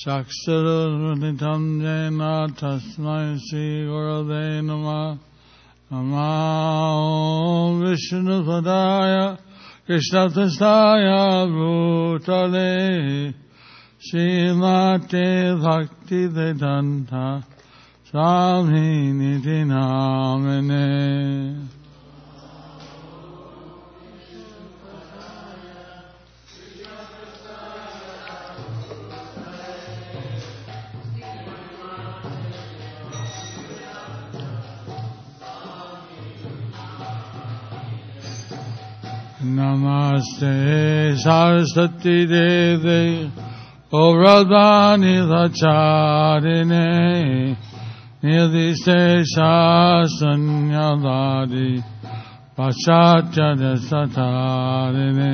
चक्षुरुन्मिलितं येन तस्मै श्रीगुरवे नमः नमो विष्णुपदाय कृष्णतुष्टाय भूतले श्रीमते भक्तिवेदन्ता स्वामिनिधि नामिने Namaste Saraswati Devi Gauravani Vacharine Nidiste Shasanyavadi Paschatya Satarine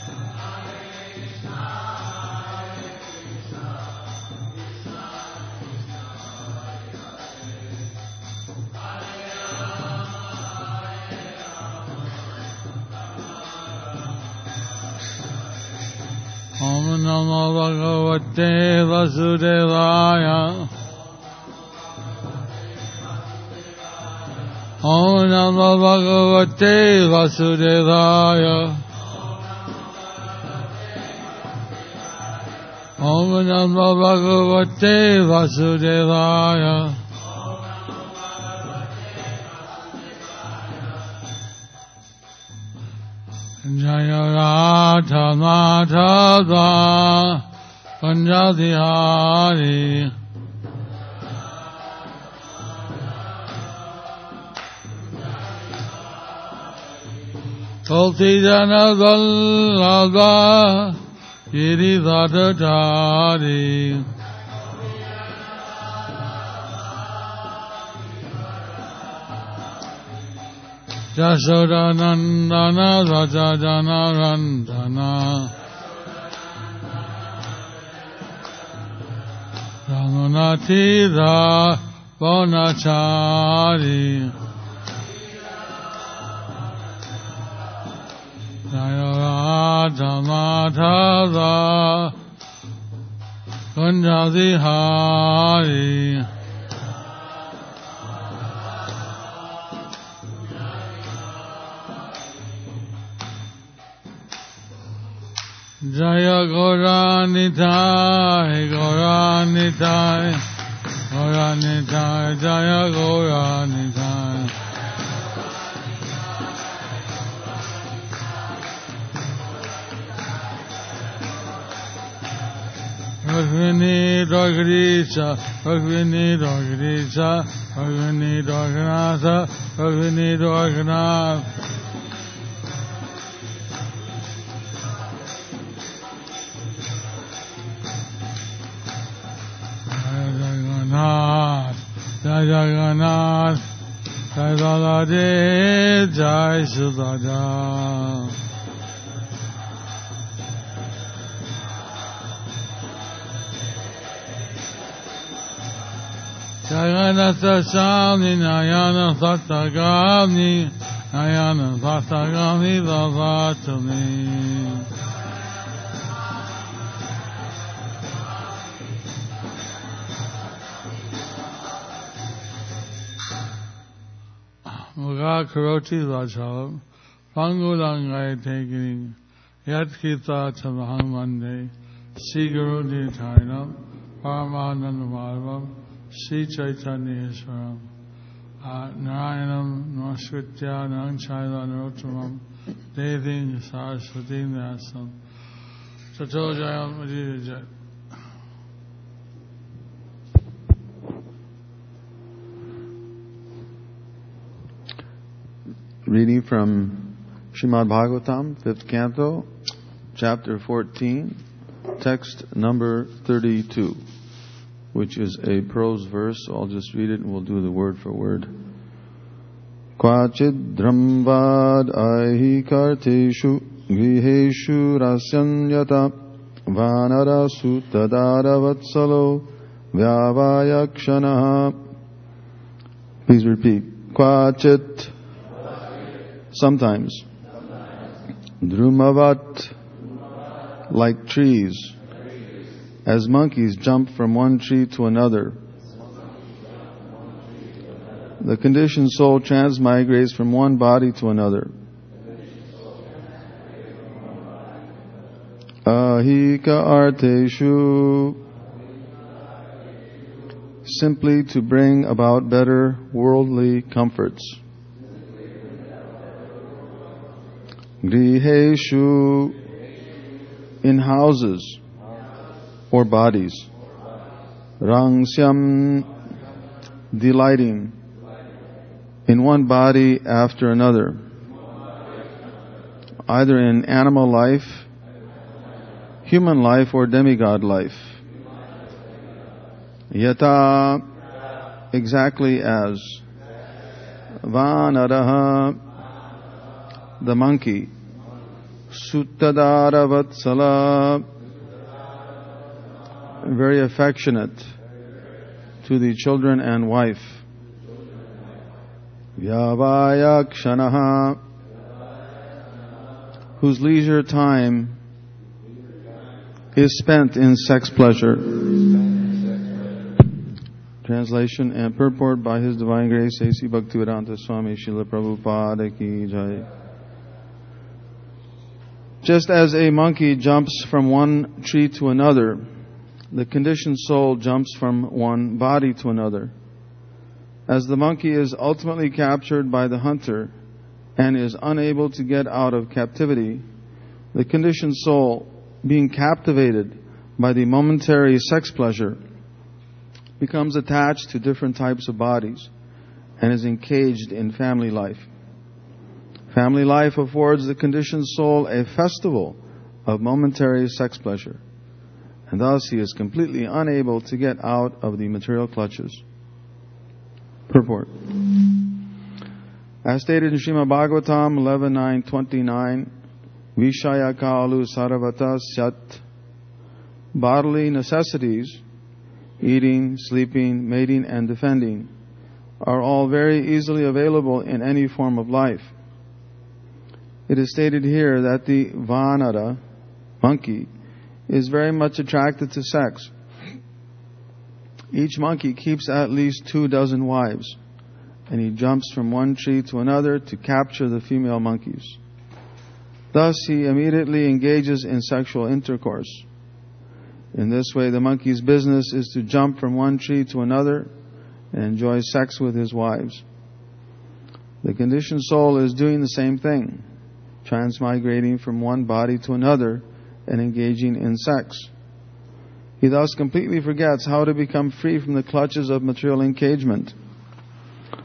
ॐ नमो भगवते वसुदेवाय ॐ नमो भगवते वसुदेवाय ॐ नमो भगवते वसुदेवाय Jaya Radha Madhava Kunja Bihari Tulsi Jana Vallabha Giridhadadari Jashodanandana Rajajana Randana Ramanatira Bonachari. Jaya Madhava Kunjazi Hari जय गौरानिधाय गौरानिधाय गौरानिधाय जय गौरानिधाय Ragvini Ragricha, Ragvini Ragricha, Ragvini Ragnatha, Ragvini Ragnatha. Baladev, Jai Subhadra. Jagannath Swami Nayana Sattagami, Nayana Sattagami Vavatami. करोति वाचवम् पाङ्गुलाङ्गायतेगिरिं यत्कीर्ता चमहं वन्दे श्रीगुरुनिधायनं परमानन्दमार्वं श्रीचैतन्येश्वरम् नारायणं नमस्कृत्या नरं चैव नरोत्तमं देवीं सरस्वतीं व्यासं ततो जयं जय Reading from Srimad Bhagavatam, 5th canto, chapter 14, text number 32, which is a prose verse. I'll just read it and we'll do the word for word. Karteshu griheshu rasyanyata vanara sutadara vatsalo vyavayakshanaha. Please repeat. Kvachit Sometimes. Drumavat, like trees, as monkeys jump from one tree to another. The conditioned soul transmigrates from one body to another. Ahika arteshu, simply to bring about better worldly comforts. Griheshu. In houses. Or bodies. Rangsyam delighting. In one body after another. Either in animal life, human life, or demigod life. Yata. Exactly as. Vanaraha the monkey. Suttadara very affectionate to the children and wife. Vyavaya Kshanaha, whose leisure time is spent in sex pleasure. Translation and purport by His Divine Grace A.C. Bhaktivedanta Swami Srila Prabhupada Ki Jai. Just as a monkey jumps from one tree to another, the conditioned soul jumps from one body to another. As the monkey is ultimately captured by the hunter and is unable to get out of captivity, the conditioned soul, being captivated by the momentary sex pleasure, becomes attached to different types of bodies and is encaged in family life. Family life affords the conditioned soul a festival of momentary sex pleasure, and thus he is completely unable to get out of the material clutches. Purport. As stated in Srimad Bhagavatam 11.9.29, Vishaya kalu saravata syat, bodily necessities, eating, sleeping, mating, and defending, are all very easily available in any form of life. It is stated here that the Vanara, monkey, is very much attracted to sex. Each monkey keeps at least two dozen wives, and he jumps from one tree to another to capture the female monkeys. Thus, he immediately engages in sexual intercourse. In this way, the monkey's business is to jump from one tree to another and enjoy sex with his wives. The conditioned soul is doing the same thing transmigrating from one body to another and engaging in sex. He thus completely forgets how to become free from the clutches of material engagement.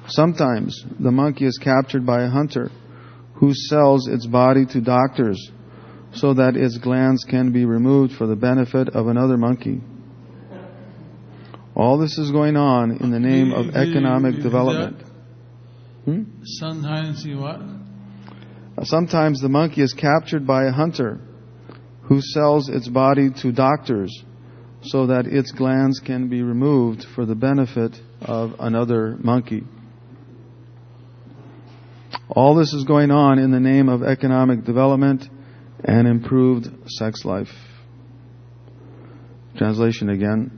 Sometimes the monkey is captured by a hunter who sells its body to doctors so that its glands can be removed for the benefit of another monkey. All this is going on in the name of economic development. Hmm? Sometimes he what? Sometimes the monkey is captured by a hunter who sells its body to doctors so that its glands can be removed for the benefit of another monkey. All this is going on in the name of economic development and improved sex life. Translation again.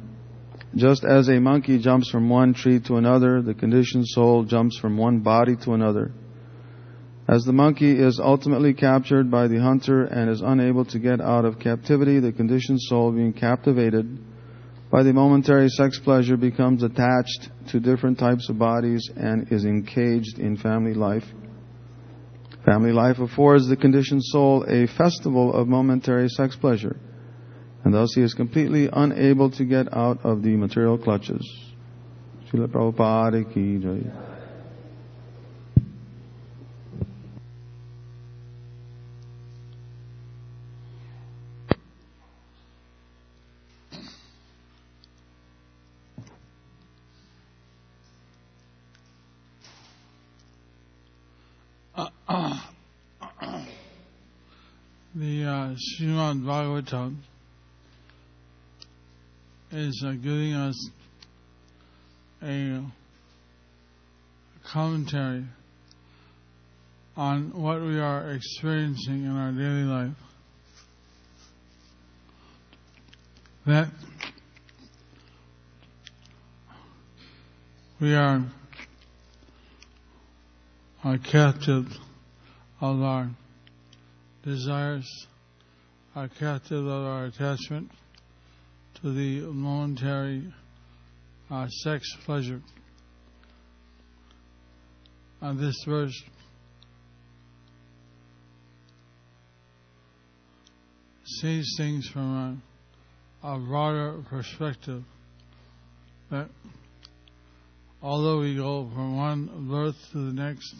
Just as a monkey jumps from one tree to another, the conditioned soul jumps from one body to another As the monkey is ultimately captured by the hunter and is unable to get out of captivity, the conditioned soul, being captivated by the momentary sex pleasure, becomes attached to different types of bodies and is encaged in family life. Family life affords the conditioned soul a festival of momentary sex pleasure, and thus he is completely unable to get out of the material clutches. Srila Prabhupada ki. The uh, Srimad Bhagavatam is uh, giving us a commentary on what we are experiencing in our daily life. That we are, are captive of our desires, are captive of our attachment to the momentary uh, sex pleasure. And this verse sees things from a, a broader perspective. That although we go from one birth to the next,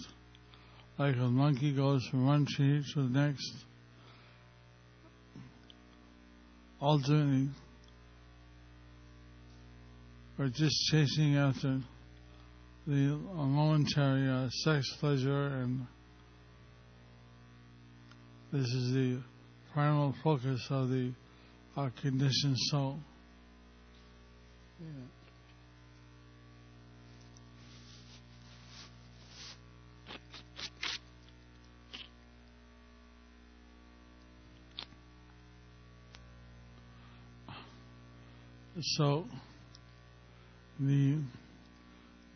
like a monkey goes from one tree to the next, ultimately we're just chasing after the momentary uh, sex pleasure, and this is the primal focus of the uh, conditioned soul. Yeah. So, the,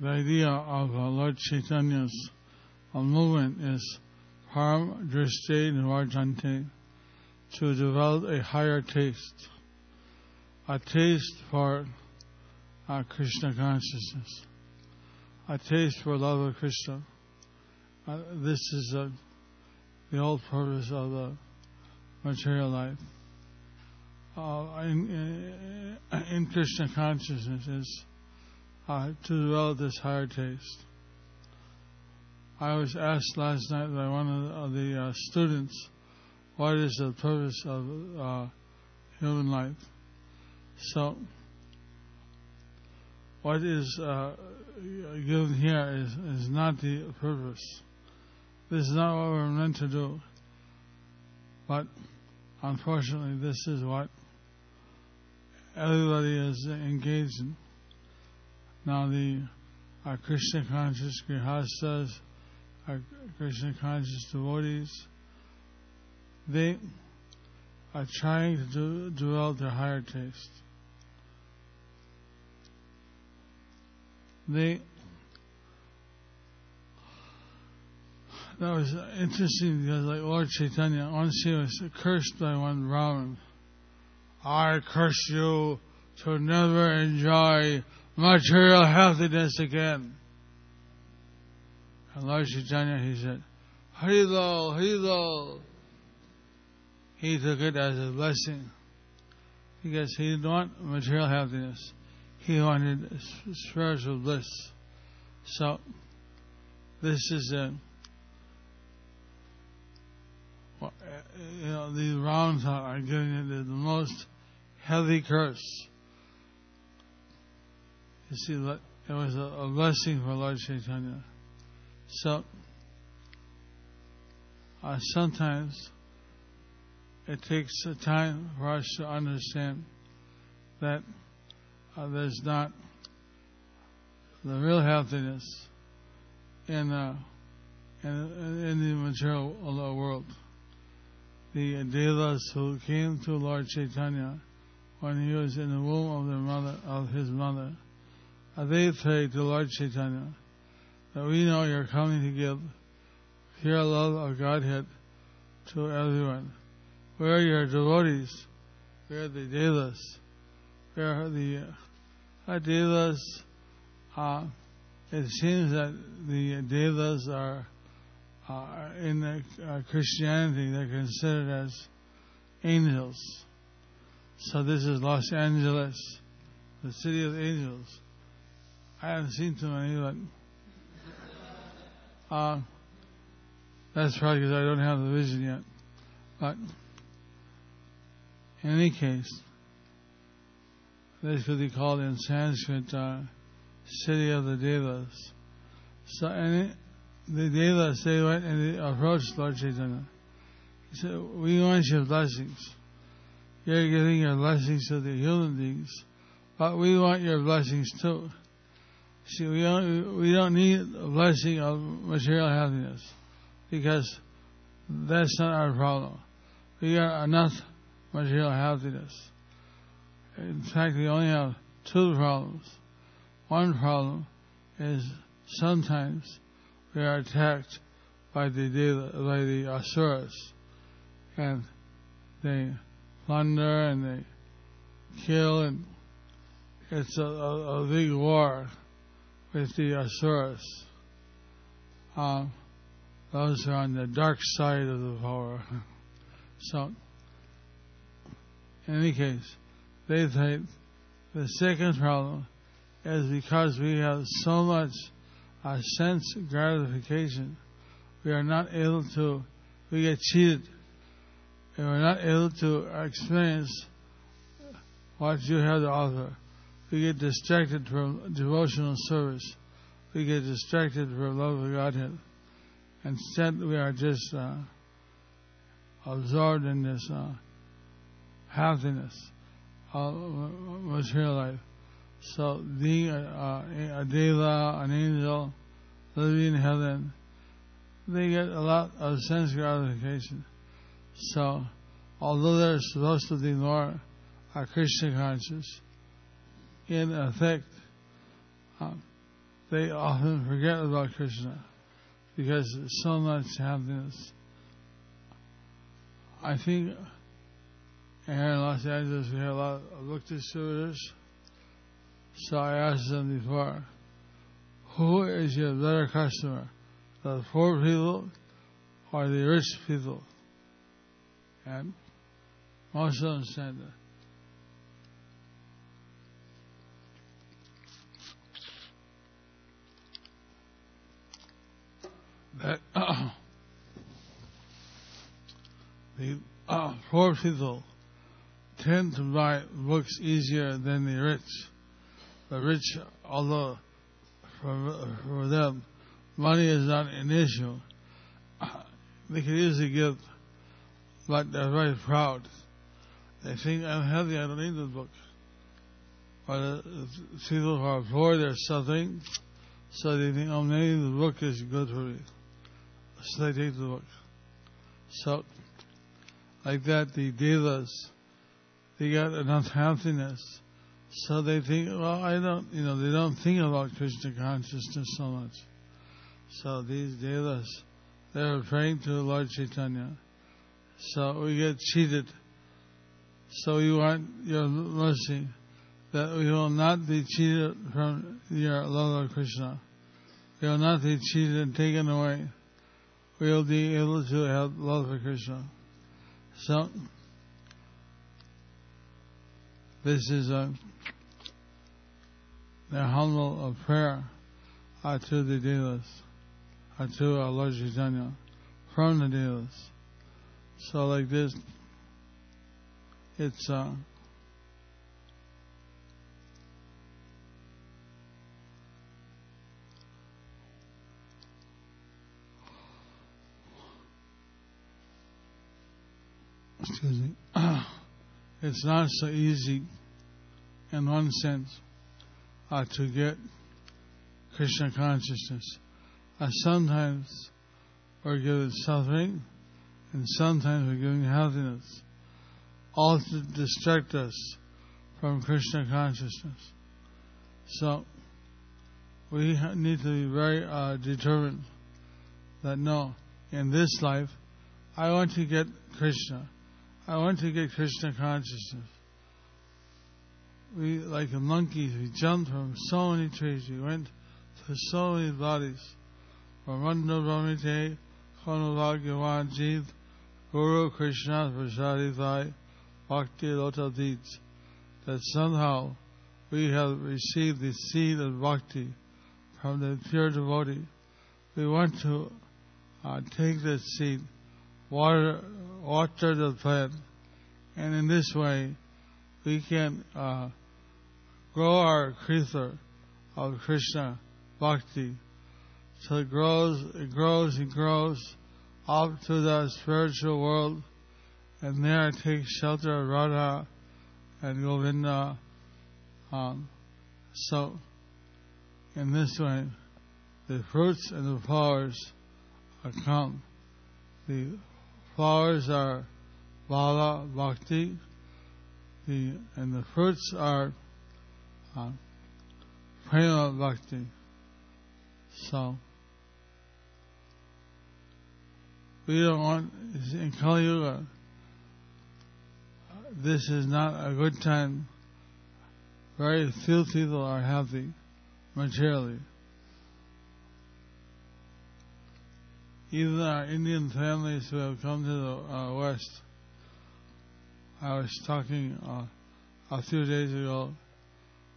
the idea of uh, Lord Chaitanya's uh, movement is Param Drishte Nivajante, to develop a higher taste, a taste for uh, Krishna consciousness, a taste for love of Krishna. Uh, this is uh, the whole purpose of the material life. Uh, in, in, Krishna consciousness is uh, to develop this higher taste. I was asked last night by one of the uh, students, what is the purpose of uh, human life? So, what is uh, given here is, is not the purpose. This is not what we're meant to do. But unfortunately, this is what everybody is engaged. Now, the our Krishna conscious grihastas, our Krishna conscious devotees, they are trying to do, develop their higher taste. They that was interesting because like Lord Chaitanya once he was cursed by one Brahmin. I curse you to never enjoy material healthiness again. And Lord Chaitanya, he said, Haribol, Haribol. He took it as a blessing because he didn't want material happiness. He wanted spiritual bliss. So, this is a, you know, these rounds are getting into the most heavy curse. You see, it was a, blessing for Lord Chaitanya. So, uh, sometimes it takes a time for us to understand that uh, there's not the real happiness in, uh, in, in the material world. The devas who came to Lord Chaitanya when he was in the womb of their mother, of his mother, they prayed to Lord Chaitanya that we know you're coming to give pure love of Godhead to everyone. We are your devotees. We are the Devas. We are the uh, Devas. Uh, it seems that the Devas are uh, in uh, Christianity, they're considered as angels. So this is Los Angeles, the city of angels. I haven't seen too many, but uh, that's probably because I don't have the vision yet. But in any case, this could be called in Sanskrit uh, city of the Devas. So any, the Devas, they went and they approached Lord Chaitanya. He said, we want your blessings. You're giving your blessings to the human beings, but we want your blessings too. See, we don't, we don't need a blessing of material happiness because that's not our problem. We got enough material happiness. In fact, we only have two problems. One problem is sometimes we are attacked by the by the asuras, and they plunder and they kill, and it's a, a, a big war with the asuras. Um, those are on the dark side of the power. So, in any case, they think the second problem is because we have so much uh, sense gratification, we are not able to, we get cheated, and we're not able to experience what you have to offer. We get distracted from devotional service. We get distracted from love of Godhead. Instead, we are just uh, absorbed in this uh, happiness of material life. So, being a, a, a deva, an angel, living in heaven, they get a lot of sense gratification. So, although they're supposed to more uh, Krishna conscious, in effect, um, they often forget about Krishna because so much happiness. I think here in Los Angeles we have a lot of book distributors. So I asked them before, who is your better customer, the poor people or the rich people? And of said that uh, the uh, poor people tend to buy books easier than the rich. The rich, although for, for them money is not an issue, they can easily give, but they're very proud. They think I'm healthy, I don't need the book. But uh, people who are poor, they're suffering, so they think, oh, maybe the book is good for me so they take the book. So, like that, the devas, they got enough happiness, so they think, well, I don't, you know, they don't think about Krishna consciousness so much. So these devas, they're praying to Lord Chaitanya. So we get cheated. So you want your mercy that we will not be cheated from your love of Krishna. We will not be cheated and taken away we'll be able to have love for Krishna. So, this is a, the humble of prayer uh, to the devas, uh, to our Lord Chaitanya, from the devas. So like this, it's uh, excuse me, it's not so easy in one sense uh, to get Krishna consciousness. Uh, sometimes we're given suffering and sometimes we're given happiness, all to distract us from Krishna consciousness. So we need to be very uh, determined that no, in this life, I want to get Krishna. I want to get Krishna consciousness. We, like the monkeys, we jumped from so many trees. We went to so many bodies. Ramanda Ramite, Konavagyavan Jeev, Guru Krishna Prasadi Bhakti Lota Deeds. That somehow we have received the seed of bhakti from the pure devotee. We want to uh, take that seed, water, water the plant, and in this way we can uh, grow our krita of Krishna bhakti. So it grows, it grows, it grows up to the spiritual world, and there it takes shelter of Radha and Govinda. Um, so, in this way, the fruits and the flowers are come. The flowers are Bala Bhakti, the, and the fruits are uh, Prema Bhakti. So, we don't want, in Kali Yuga, this is not a good time. Very few people are happy materially. Even our Indian families who have come to the uh, West, I was talking uh, a few days ago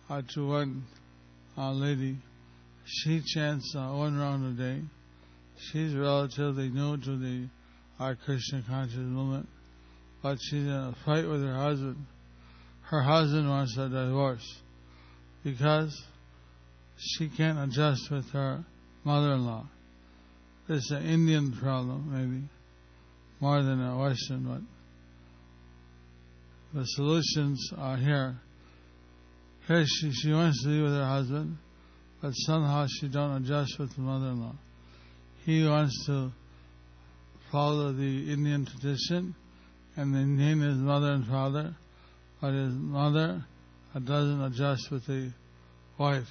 uh, to one uh, lady. She chants uh, one round a day. She's relatively new to the our Krishna conscious movement, but she's in a fight with her husband. Her husband wants a divorce because she can't adjust with her mother-in-law. It's an Indian problem, maybe, more than a Western one. The solutions are here. Here she, she wants to be with her husband, but somehow she don't adjust with the mother-in-law. He wants to follow the Indian tradition and maintain his mother and father, but his mother doesn't adjust with the wife.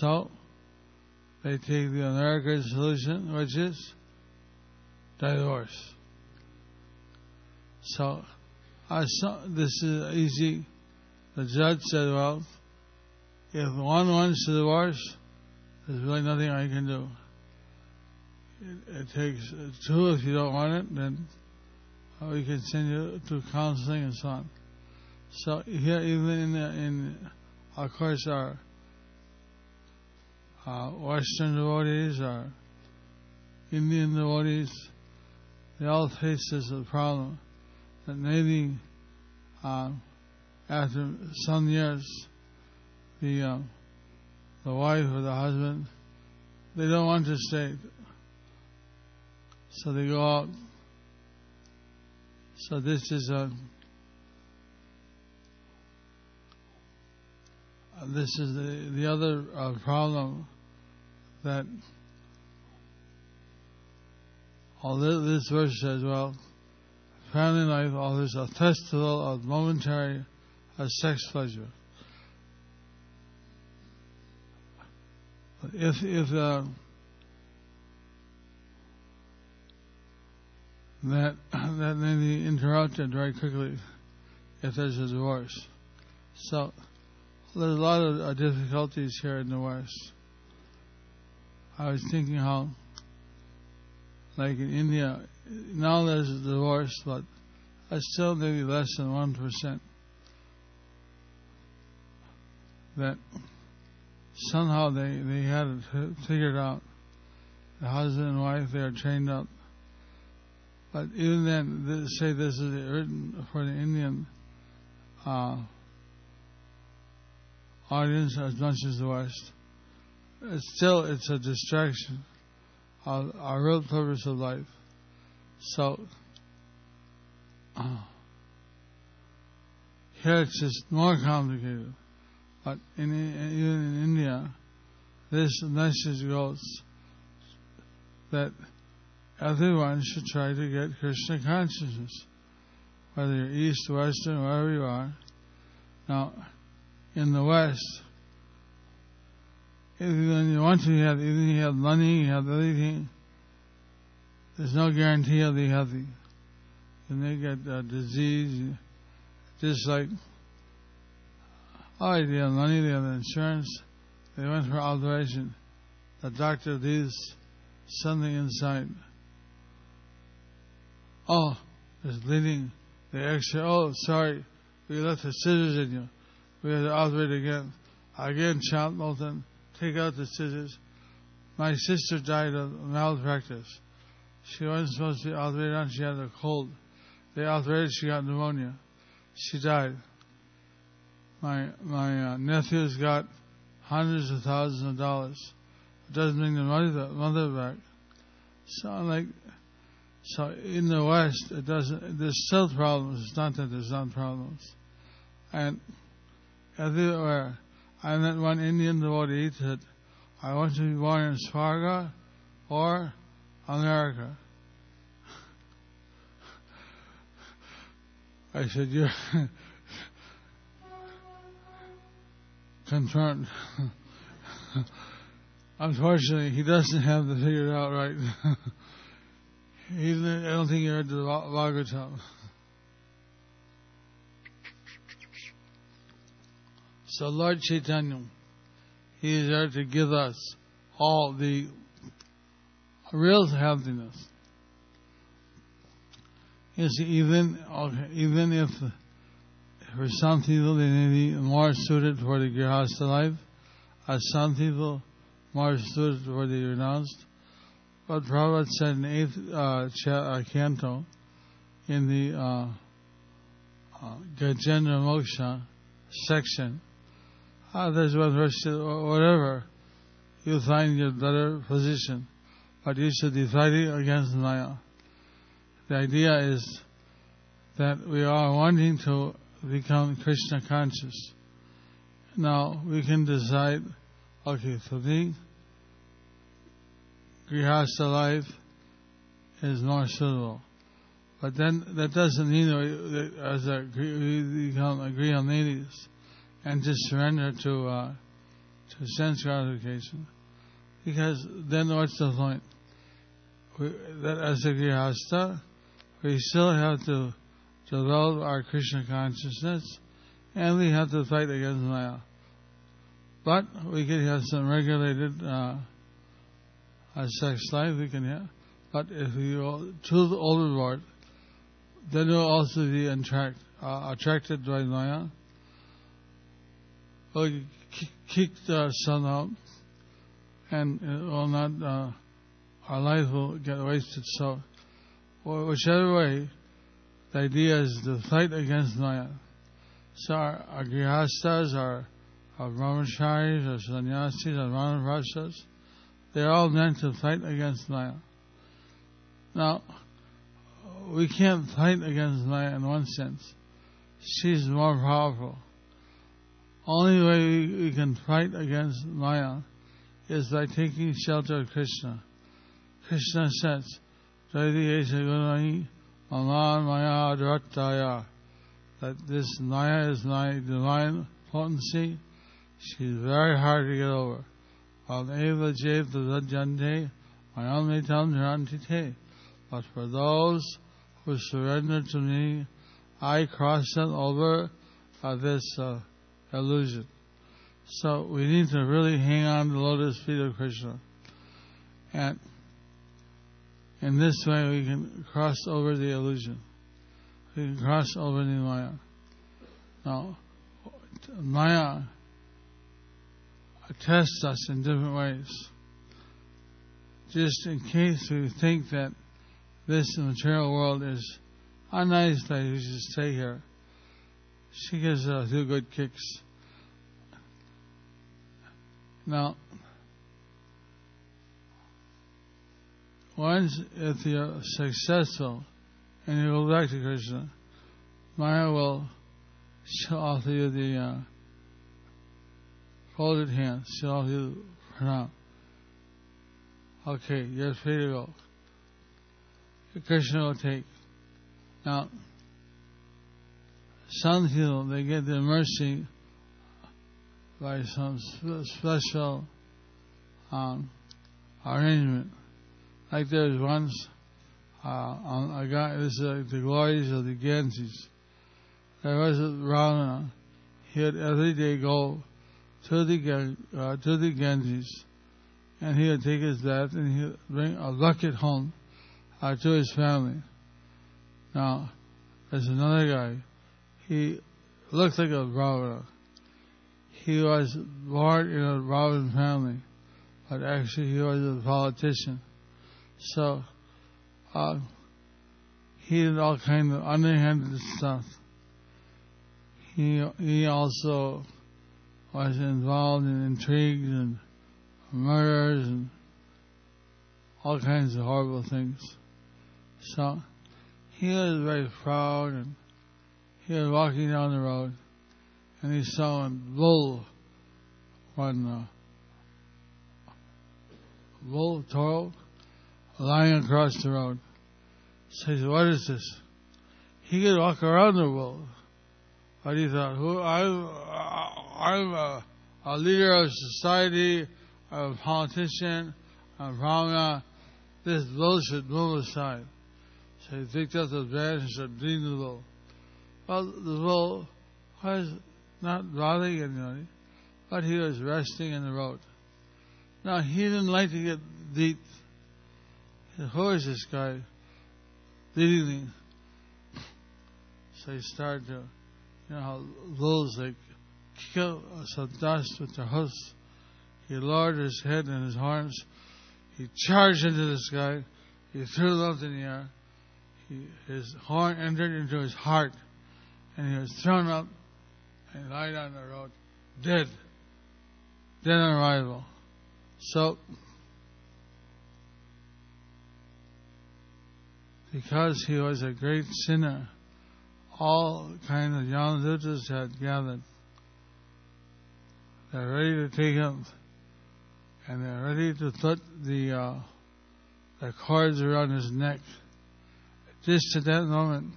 So, they take the American solution, which is divorce. So, I saw, this is easy. The judge said, well, if one wants to divorce, there's really nothing I can do. It, takes two if you don't want it, then we can send you to counseling and so on. So here, even in, in of course, our uh, Western devotees, our Indian devotees, they all face this problem that maybe uh, after some years, the uh, the wife or the husband, they don't want to stay, so they go out. So this is a this is the the other uh, problem that although this verse says, well, family life offers a festival of momentary uh, sex pleasure. If if uh, that that may be interrupted very quickly if there's a divorce. So there's a lot of uh, difficulties here in the West. I was thinking how, like in India, now there's a divorce, but it's still maybe less than 1%. That somehow they, they had it figured out. The husband and wife, they are trained up. But even then, say this is written for the Indian uh, audience as much as the West it's still it's a distraction of our real purpose of life. So uh, here it's just more complicated. But in, even in India, this message goes that everyone should try to get Krishna consciousness, whether you're East, Western, wherever you are. Now, in the West, if you want to have, even you have money, you have everything, there's no guarantee they'll be healthy. And they get uh, disease, just like, oh, they have money, they have insurance. They went for alteration. The doctor sees something inside. Oh, there's bleeding. The x-ray, oh, sorry, we left the scissors in you. We have to operate again. Again, Child Milton, take out the scissors. My sister died of malpractice. She wasn't supposed to be operated on. She had a cold. They operated. She got pneumonia. She died. My my uh, nephew's got hundreds of thousands of dollars. It doesn't bring the mother mother back. So I'm like, so in the West, it doesn't. There's still problems. It's not that there's not problems, and everywhere. I met one Indian devotee that I want to be born in Swarga or America. I said, You're confirmed. Unfortunately, he doesn't have the figured out right. he, I don't think you heard the lager Bhagavatam. So Lord Chaitanya, He is there to give us all the real happiness. Yes, even even if for some people they may be more suited for the grihastha life, as some people more suited for the renounced. But Prabhupada said in eighth uh, uh, canto, in the uh, uh, Gajendra Moksha section, uh, there's one verse, whatever, you'll find your better position. But you should be fighting against Maya. The idea is that we are wanting to become Krishna conscious. Now we can decide, okay, for me, Grihastha life is more suitable. But then that doesn't mean that as a, we become grihamedhis and just surrender to uh, to sense gratification. Because then what's the point? We, that as a grihastha, we still have to develop our Krishna consciousness, and we have to fight against Maya. But we can have some regulated uh, sex life. We can have, but if you choose overboard, then you'll also be attract, uh, attracted by Maya will kick the sun out, and it will not, uh, our life will get wasted. So, whichever way, the idea is to fight against Maya. So our, our grihastas, our, our brahmacharis, our sannyasis, our they're all meant to fight against Maya. Now, we can't fight against Maya in one sense. She's more powerful. Only way we can fight against Maya is by taking shelter of Krishna. Krishna says, Maya that this Maya is my divine potency. She's very hard to get over. But for those who surrender to me, I cross them over uh, this uh, illusion. So we need to really hang on to the lotus feet of Krishna. And in this way we can cross over the illusion. We can cross over the Maya. Now, Maya tests us in different ways. Just in case we think that this material world is a nice place, we should stay here she gives a few good kicks. Now, once if you're successful and you go back to Krishna, Maya will show offer you the uh, folded hands. Offer you pranam. Okay, you're free to go. Krishna will take. Now, some people they get their mercy by some special um, arrangement. Like there was once uh, a guy, this is uh, the glories of the Ganges. There was a Ravana. He would every day go to the uh, to the Ganges, and he would take his bath and he would bring a bucket home uh, to his family. Now, there's another guy. He looks like a brahmana. He was born in a Brahmin family, but actually he was a politician. So, uh, he did all kinds of underhanded stuff. He he also was involved in intrigues and murders and all kinds of horrible things. So he was very proud and he was walking down the road and he saw a bull, one uh, bull toro lying across the road. So he said, what is this? He could walk around the bull. But he thought, who, I, I'm a, a leader of society, a politician, a brahmana. This bull should move aside. So he picked up the branch and started beating the bull. Well, the bull was not bothering anybody, but he was resting in the road. Now, he didn't like to get said, who is this guy beating me? So he started to, you know how bulls, they out some dust with their hoofs. He lowered his head and his horns. He charged into the sky. He threw them in the air. He, his horn entered into his heart, and he was thrown up and lied on the road, dead, dead on arrival. So, because he was a great sinner, all kind of Yamadutas had gathered. They're ready to take him, and they're ready to put the uh, the cords around his neck. Just at that moment,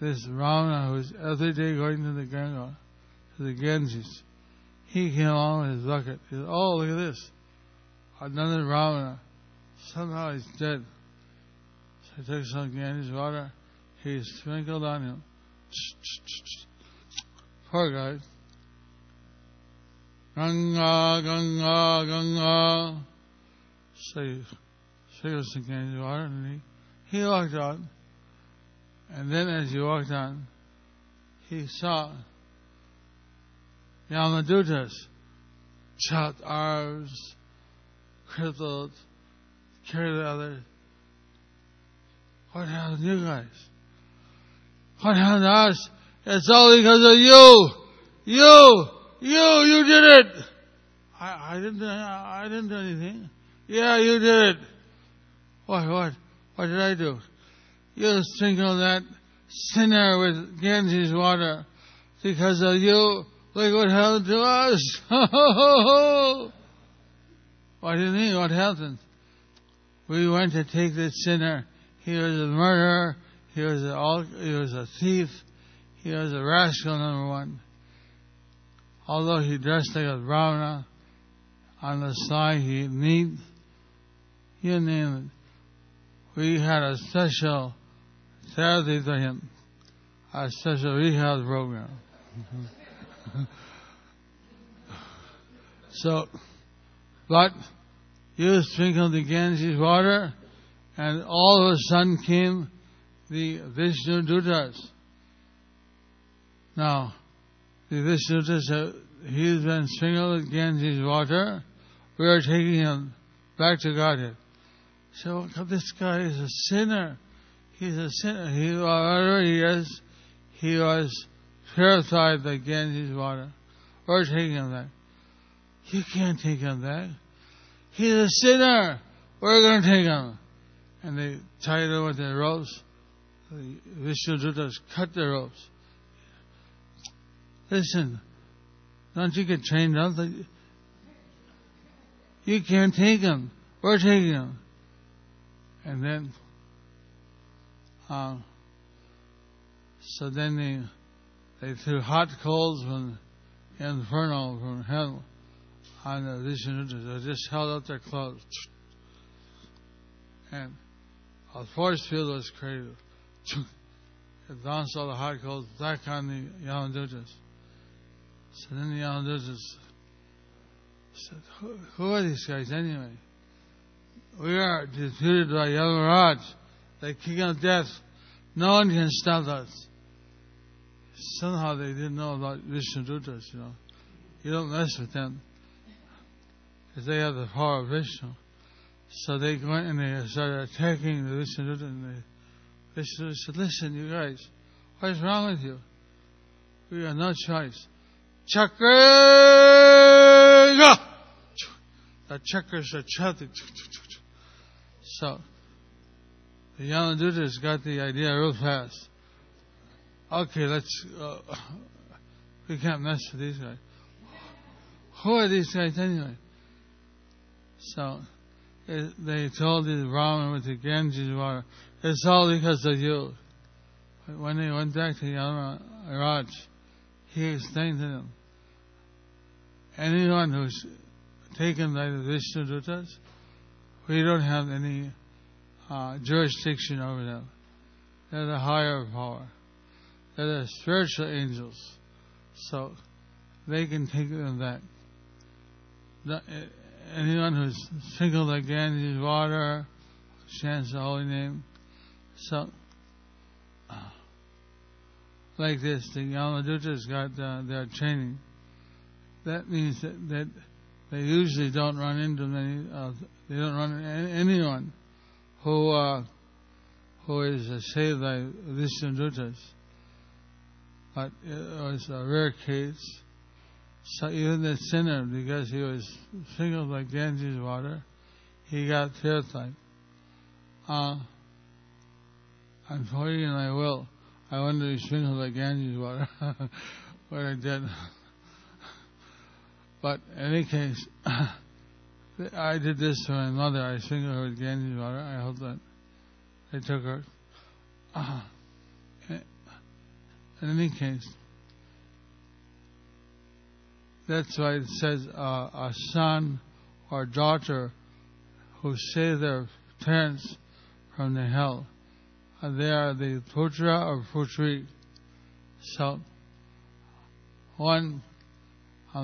this brahmana, who's every day going to the Ganga, to the Ganges. He came along with his bucket. He said, Oh, look at this. Another brahmana. Somehow he's dead. So he took some Ganges water. He sprinkled on him. Poor guy. Ganga, Ganga, Ganga. So he sprinkled some Ganges water and he, walked on. And then as he walked on, he saw Yamadutas, chopped arms, crippled, carried the other. What happened to you guys? What happened to us? It's all because of you! You! You! You did it! I, I didn't, I didn't do anything. Yeah, you did it. What, what? What did I do? You sprinkled that sinner with Ganges water because of you Look what happened to us. what do you mean? What happened? We went to take this sinner. He was a murderer. He was a, he was a thief. He was a rascal, number one. Although he dressed like a brahmana, on the side he meat. You name it. We had a special therapy for him, a special rehab program. so, but you sprinkled the Ganges water, and all of a sudden came the Vishnu Dutas. Now, the Vishnu Dutas, he's been sprinkled with Ganges water. We are taking him back to Godhead. So this guy is a sinner. He's a sinner. He, whatever he is, he was purified by Ganges water. We're taking him back. You can't take him back. He's a sinner. We're going to take him. And they tied him with their ropes. The Vishnudutas cut the ropes. Listen, don't you get trained up? You can't take him. We're taking him. And then, um, so then they they threw hot coals from inferno, from hell, on the Vishnutas. They just held out their clothes. And a force field was created. It bounced all the hot coals back on the Yamadutas. So then the Yamadutas said, who, who are these guys anyway? We are defeated by Yamaraj, the king of death. No one can stop us. Somehow they didn't know about Vishnu Vishnudutas, you know. You don't mess with them. Because they have the power of Vishnu. So they went and they started attacking the Vishnu Vishnudutas and they Vishnu said, listen, you guys, what is wrong with you? We have no choice. Chakra! The chakras are chanting. So, the Yamadutas got the idea real fast. Okay, let's, uh, we can't mess with these guys. Who are these guys anyway? So, it, they told the Brahman with the Ganges water, it's all because of you. When they went back to Yamaraj, he explained to them, anyone who's taken by the Vishnu Dutas, we don't have any uh, jurisdiction over them. They're the higher power. They're the spiritual angels. So they can take them back. The, anyone who's sprinkled like Ganges water, chants the holy name, so, like this, the Yamadutas got uh, their training. That means that, that they usually don't run into many, uh, they don't run into anyone who, uh, who is uh, saved by Vishnudutas. But it was a rare case. So even the sinner, because he was single like Ganges water, he got purified. Uh, Unfortunately, I will. I wonder wanted to sprinkle the Ganges water, but I did. But in any case, I did this to my mother. I sprinkled her with Ganges water. I hope that they took her. Uh, in any case, that's why it says uh, a son or daughter who save their parents from the hell they are the putra or putri. So, one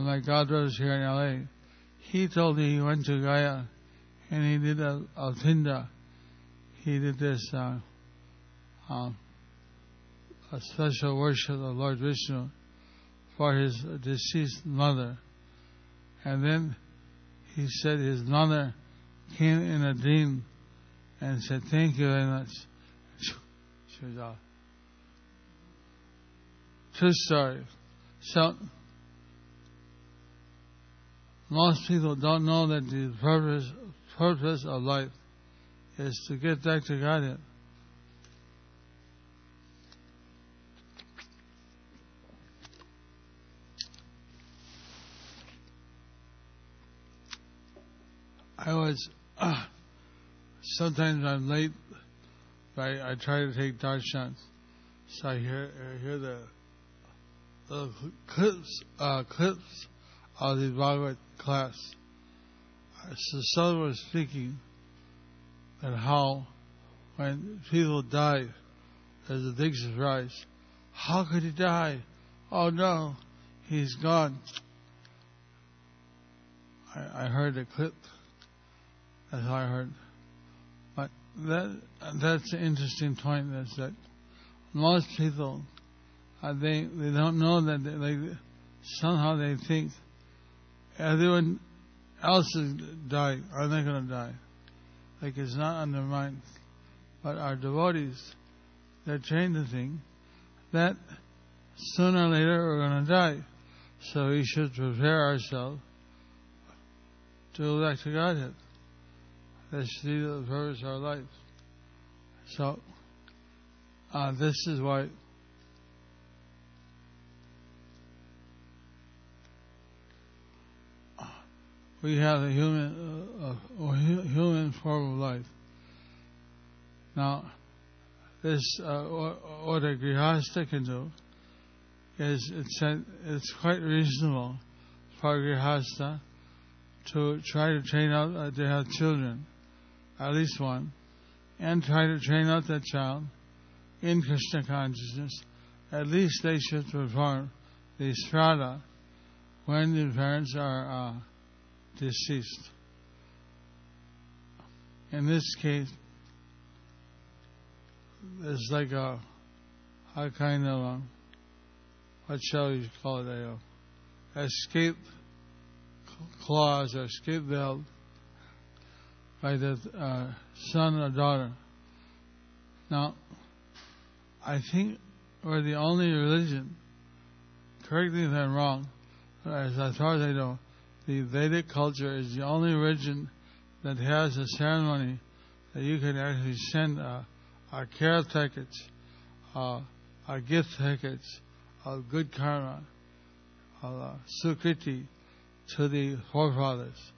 my godbrothers here in LA, he told me he went to Gaya and he did a Altinda. He did this uh, uh, a special worship of Lord Vishnu for his deceased mother. And then he said his mother came in a dream and said, Thank you very much. She was off. True story. So, most people don't know that the purpose, purpose of life is to get back to Godhead. I was, uh, sometimes I'm late I, I try to take darshans. So I hear, I hear the, the clips, uh, clips of the Bhagavad class. So someone was speaking and how when people die, there's a big surprise. How could he die? Oh no, he's gone. I, I heard a clip. That's how I heard But that that's an interesting point. Is that most people uh, they they don't know that they, like somehow they think everyone else is dying. Are they going to die? Like it's not mind. But our devotees, they're trained to think that sooner or later we're going to die. So we should prepare ourselves to go back to Godhead. That's the purpose of our life. So, uh, this is why we have a human, uh, a human form of life. Now, this uh, what a grihasta can do is it's it's quite reasonable for a grihasta to try to train out uh, to have children at least one, and try to train out that child in Krishna consciousness, at least they should perform the sraddha when the parents are uh, deceased. In this case, it's like a, a kind of, a, what shall we call it, a, a escape clause or escape valve by the uh, son or daughter. Now, I think we're the only religion, correct me if I'm wrong, as far as I know, the Vedic culture is the only religion that has a ceremony that you can actually send a, a care tickets, a, a gift tickets of good karma, of sukriti to the forefathers,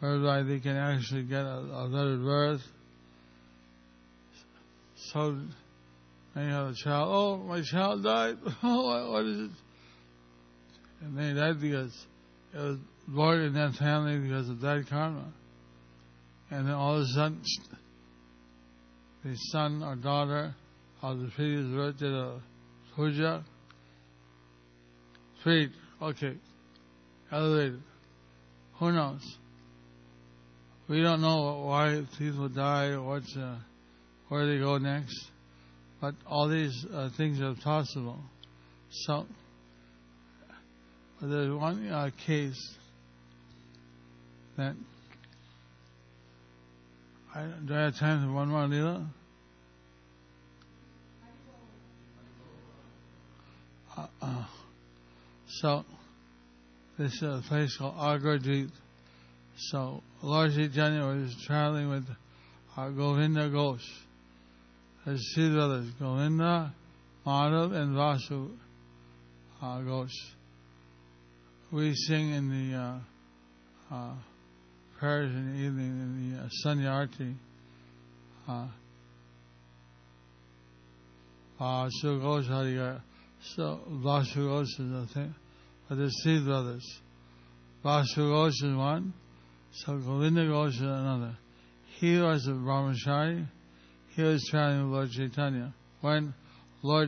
whereby they can actually get a, a better birth. So many have a child, oh, my child died. Oh, what is it? And they died because it born in that family because of that karma. And then all of a sudden, the son or daughter of the previous birth did a puja. Sweet, okay, elevated. Who knows? We don't know why people die, what's, uh, where they go next, but all these uh, things are possible. So, there's one uh, case that I, do I have time for one more little? Uh, uh, so, this is a place called Agradvip. So, Lord Chaitanya was traveling with uh, Govinda Ghosh. His two brothers, Govinda, Madhav, and Vasu uh, Ghosh we sing in the uh, uh, prayers in the evening in the uh, Sanyarti. Uh, Vasu Ghosh Hariga. So Vasu Ghosh is a thing. But there's three brothers. Vasu Ghosh is one. So Govinda Ghosh is another. He was a brahmachari. He was traveling with Lord Chaitanya. When Lord